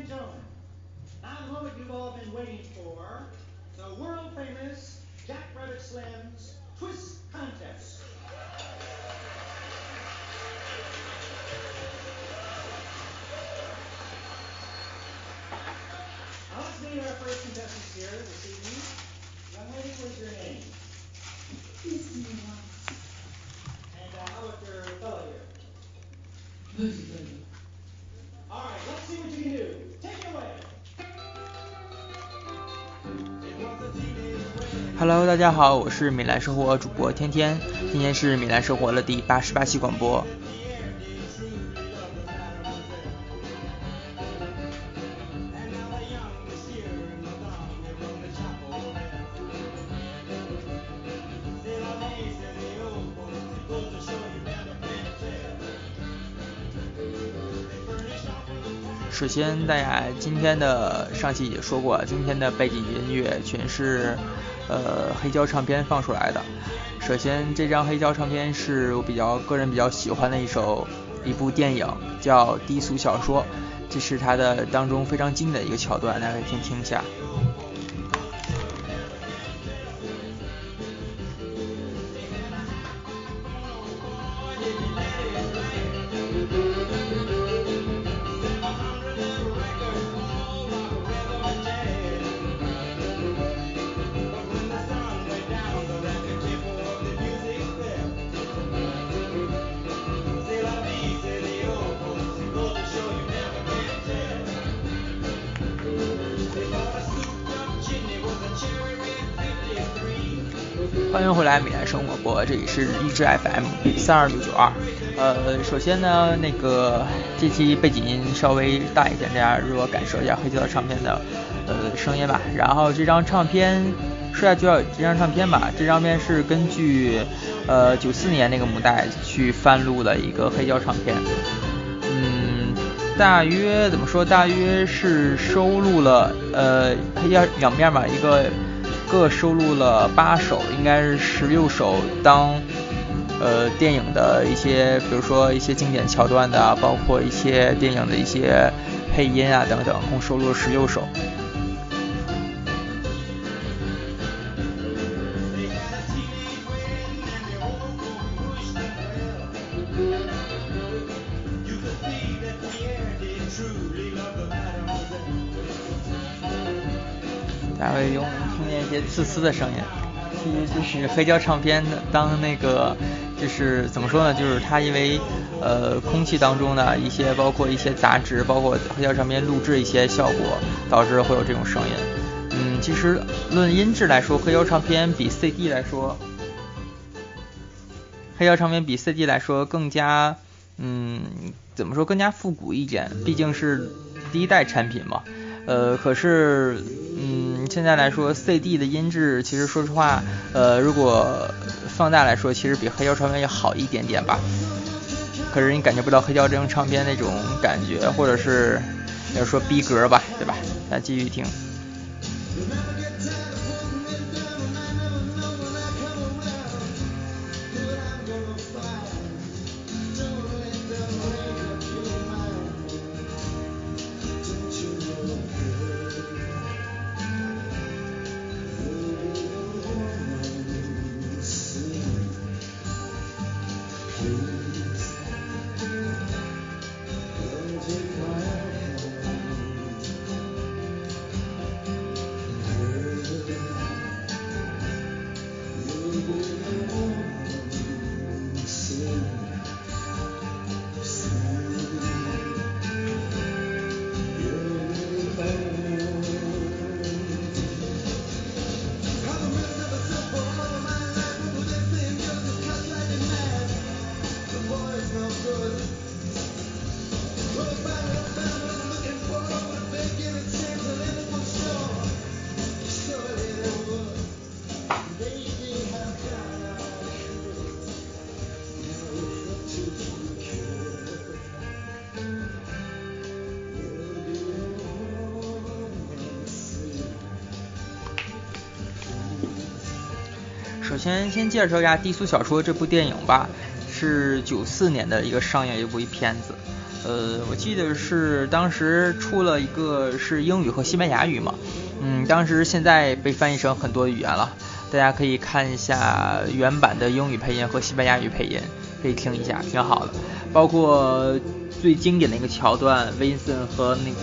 and gentlemen, moment you've all been waiting for, the world famous Jack Rabbit Slim's Twist Contest. Now let's meet our first contestants here this evening. Young lady, what's your name? Misty Mouse. Hello，大家好，我是米兰生活主播天天，今天是米兰生活的第八十八期广播。首先，大家今天的上期也说过，今天的背景音乐全是呃黑胶唱片放出来的。首先，这张黑胶唱片是我比较个人比较喜欢的一首一部电影，叫《低俗小说》，这是它的当中非常经典的一个桥段，大家可以先听一下。播，这里是荔枝 FM 三二六九二。呃，首先呢，那个这期背景音稍微大一点，大家如果感受一下黑胶唱片的呃声音吧。然后这张唱片说下就要这张唱片吧，这张片是根据呃九四年那个母带去翻录的一个黑胶唱片。嗯，大约怎么说？大约是收录了呃黑胶两面吧，一个。各收录了八首，应该是十六首当呃电影的一些，比如说一些经典桥段的，包括一些电影的一些配音啊等等，共收录了十六首。一些刺丝的声音，其实就是黑胶唱片当那个就是怎么说呢？就是它因为呃空气当中的一些包括一些杂质，包括黑胶唱片录制一些效果，导致会有这种声音。嗯，其实论音质来说，黑胶唱片比 CD 来说，黑胶唱片比 CD 来说更加嗯怎么说更加复古一点，毕竟是第一代产品嘛。呃，可是，嗯，现在来说，CD 的音质其实说实话，呃，如果放大来说，其实比黑胶唱片要好一点点吧。可是你感觉不到黑胶这种唱片那种感觉，或者是要说逼格吧，对吧？咱继续听。先，先介绍一下《低俗小说》这部电影吧，是九四年的一个上映一部片子。呃，我记得是当时出了一个是英语和西班牙语嘛，嗯，当时现在被翻译成很多语言了，大家可以看一下原版的英语配音和西班牙语配音，可以听一下，挺好的。包括最经典的一个桥段，Vincent 和那个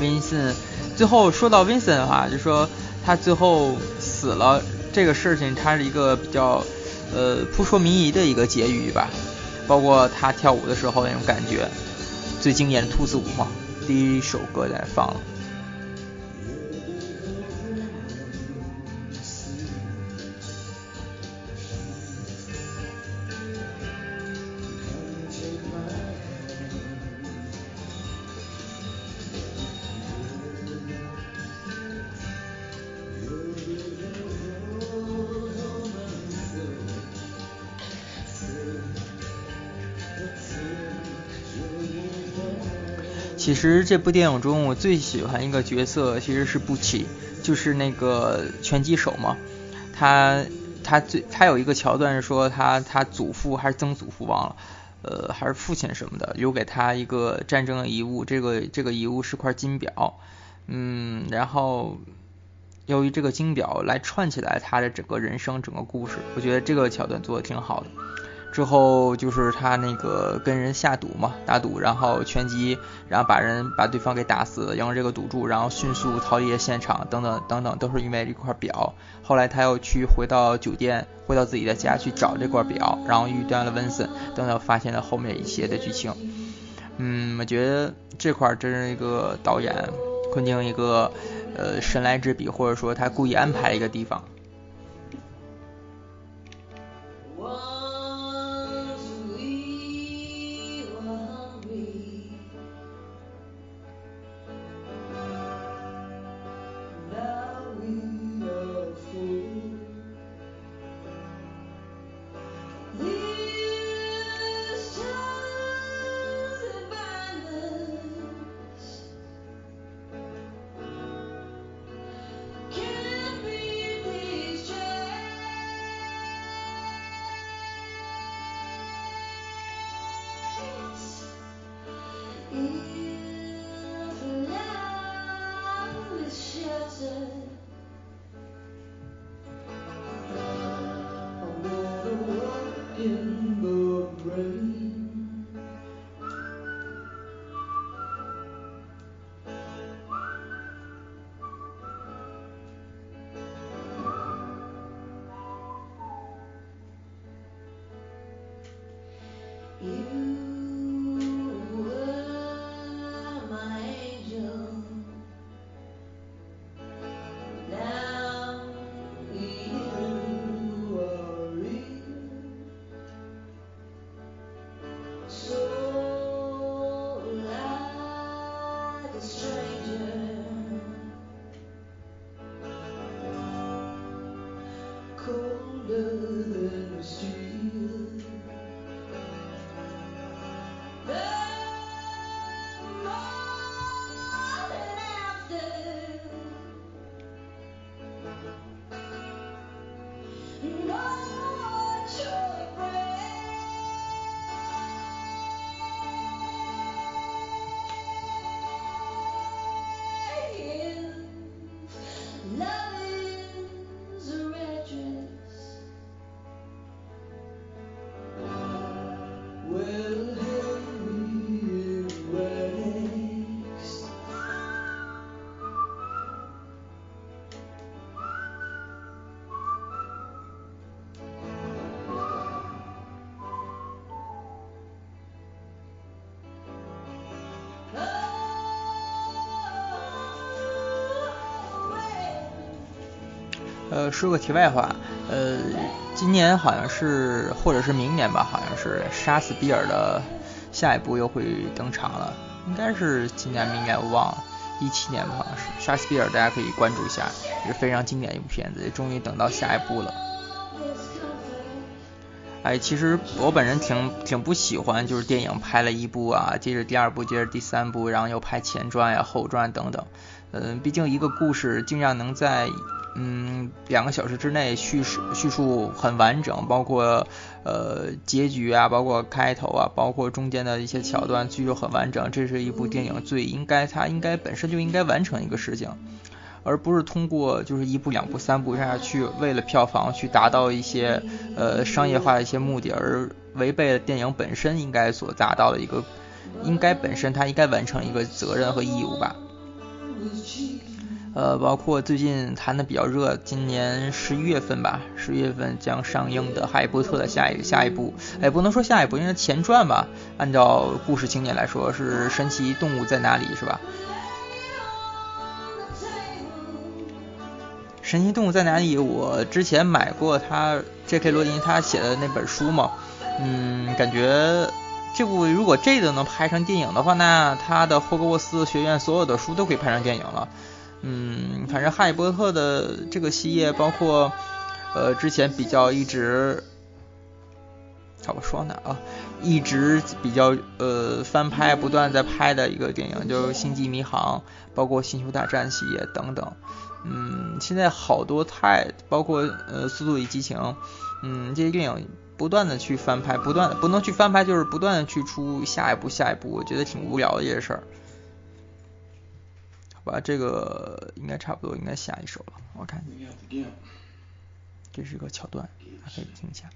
Vincent，Vincent，最后说到 Vincent 的话，就说他最后死了这个事情，它是一个比较呃扑朔迷离的一个结语吧。包括他跳舞的时候那种感觉，最经典的兔子舞嘛，第一首歌在放了。其实这部电影中，我最喜欢一个角色其实是布奇，就是那个拳击手嘛。他他最他有一个桥段是说他他祖父还是曾祖父忘了，呃还是父亲什么的留给他一个战争的遗物，这个这个遗物是块金表，嗯，然后由于这个金表来串起来他的整个人生整个故事，我觉得这个桥段做的挺好的。之后就是他那个跟人下赌嘛，打赌，然后拳击，然后把人把对方给打死，赢了这个赌注，然后迅速逃离了现场，等等等等，都是因为这块表。后来他又去回到酒店，回到自己的家去找这块表，然后遇到了温森，等等，发现了后面一些的剧情。嗯，我觉得这块真是一个导演昆汀一个呃神来之笔，或者说他故意安排一个地方。说个题外话，呃，今年好像是，或者是明年吧，好像是杀死比尔的下一部又会登场了，应该是今年、明年我忘了，一七年吧，好像是杀死比尔，大家可以关注一下，也是非常经典一部片子，也终于等到下一部了。哎，其实我本人挺挺不喜欢，就是电影拍了一部啊，接着第二部，接着第三部，然后又拍前传呀、后传等等，嗯，毕竟一个故事竟然能在嗯，两个小时之内叙事叙述很完整，包括呃结局啊，包括开头啊，包括中间的一些桥段，叙述很完整。这是一部电影最应该，它应该本身就应该完成一个事情，而不是通过就是一部、两部、三部这样去为了票房去达到一些呃商业化的一些目的，而违背了电影本身应该所达到的一个，应该本身它应该完成一个责任和义务吧。呃，包括最近谈的比较热，今年十一月份吧，十一月份将上映的《哈利波特》的下一下一部，哎，不能说下一部，因为前传吧，按照故事情节来说是《神奇动物在哪里》是吧？《神奇动物在哪里》我之前买过他 J.K. 罗琳他写的那本书嘛，嗯，感觉这部如果这个能拍成电影的话，那他的霍格沃斯学院所有的书都可以拍成电影了。嗯，反正哈利波特的这个系列，包括呃之前比较一直怎么说呢啊，一直比较呃翻拍，不断在拍的一个电影，就是《星际迷航》，包括《星球大战》系列等等。嗯，现在好多太包括呃《速度与激情》，嗯这些电影不断的去翻拍，不断不能去翻拍，就是不断的去出下一部下一部，我觉得挺无聊的一件事儿。吧，这个应该差不多，应该下一首了。我看，这是个桥段，还可以听一下。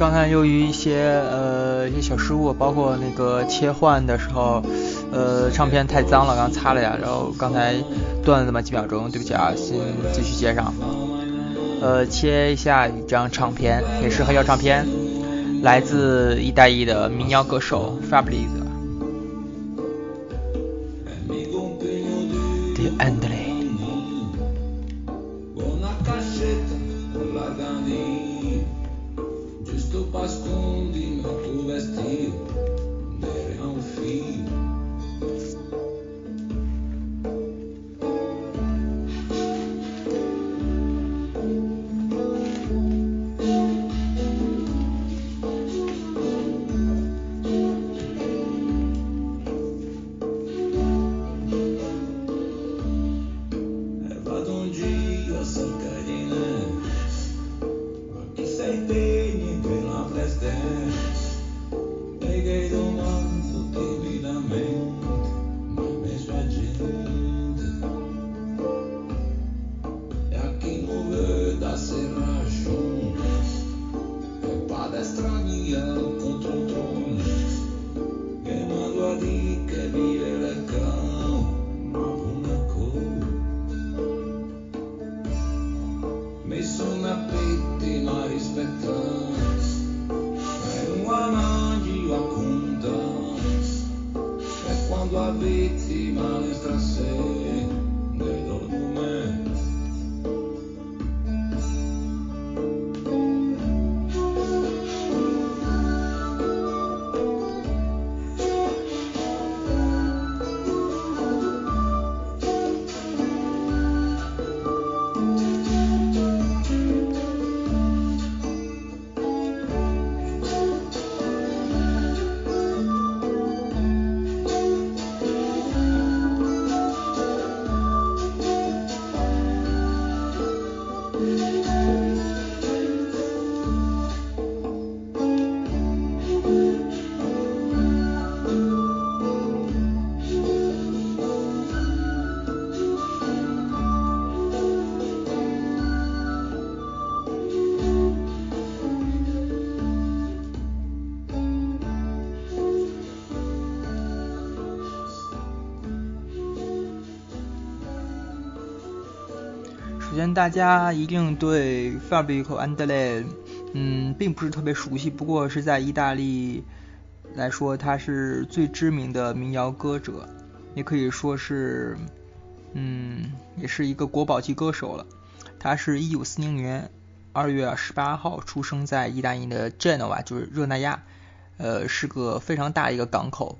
刚才由于一些呃一些小失误，包括那个切换的时候，呃唱片太脏了，刚擦了呀，然后刚才断了那么几秒钟，对不起啊，先继续接上。呃，切一下一张唱片，也是黑胶唱片，来自意大利的民谣歌手 Fabrizio。首先，大家一定对 Fabrico Andale，嗯，并不是特别熟悉。不过是在意大利来说，他是最知名的民谣歌者，也可以说是，嗯，也是一个国宝级歌手了。他是一九四零年二月十八号出生在意大利的 Genoa，就是热那亚，呃，是个非常大一个港口。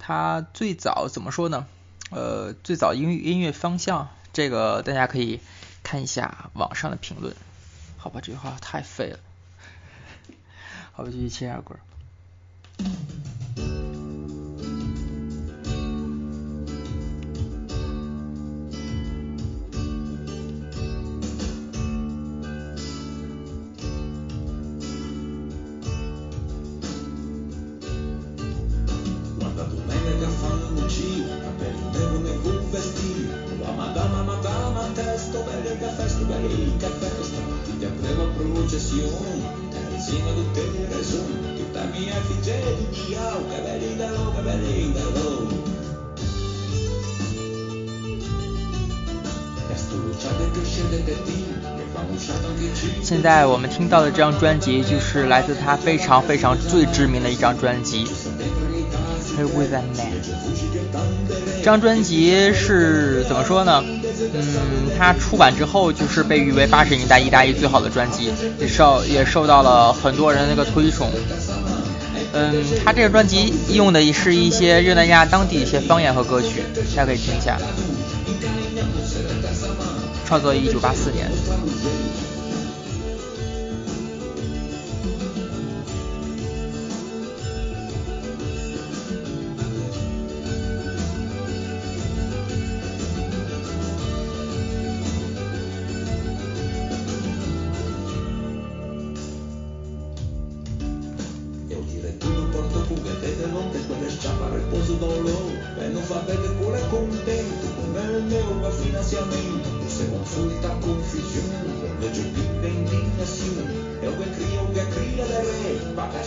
他最早怎么说呢？呃，最早音音乐方向，这个大家可以看一下网上的评论。好吧，这句话太废了。好吧，继续切下歌。现在我们听到的这张专辑，就是来自他非常非常最知名的一张专辑《》。这张专辑是怎么说呢？嗯，它出版之后就是被誉为八十年代意大利最好的专辑，也受也受到了很多人那个推崇。嗯，他这个专辑用的是一些热那亚当地一些方言和歌曲，大家可以听一下。创作于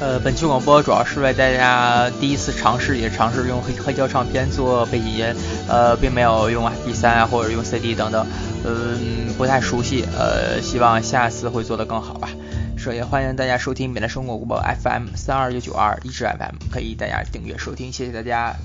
呃，本期广播主要是为大家第一次尝试，也尝试用黑黑胶唱片做背景音，呃，并没有用 MP3 啊或者用 CD 等等，嗯，不太熟悉，呃，希望下次会做得更好吧。首先欢迎大家收听本台生活广播 FM 三二九九二一直 FM，可以大家订阅收听，谢谢大家。